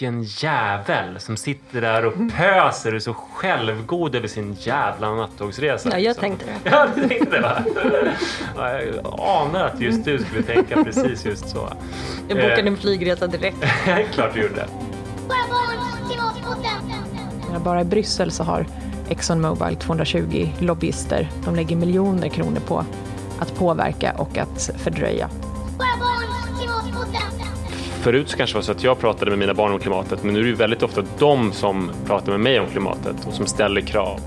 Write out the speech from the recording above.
vilken jävel som sitter där och pöser och är så självgod över sin jävla nattågsresa. Ja, jag liksom. tänkte det. Ja, du tänkte det va? Ja, Jag anar att just du skulle tänka precis just så. Jag bokade Eh. en flygresa direkt. Klart du gjorde Bara i Bryssel så har ExxonMobil 220 lobbyister. De lägger miljoner kronor på att påverka och att fördröja. Förut så kanske det var så att jag pratade med mina barn om klimatet, men nu är det ju väldigt ofta de som pratar med mig om klimatet och som ställer krav.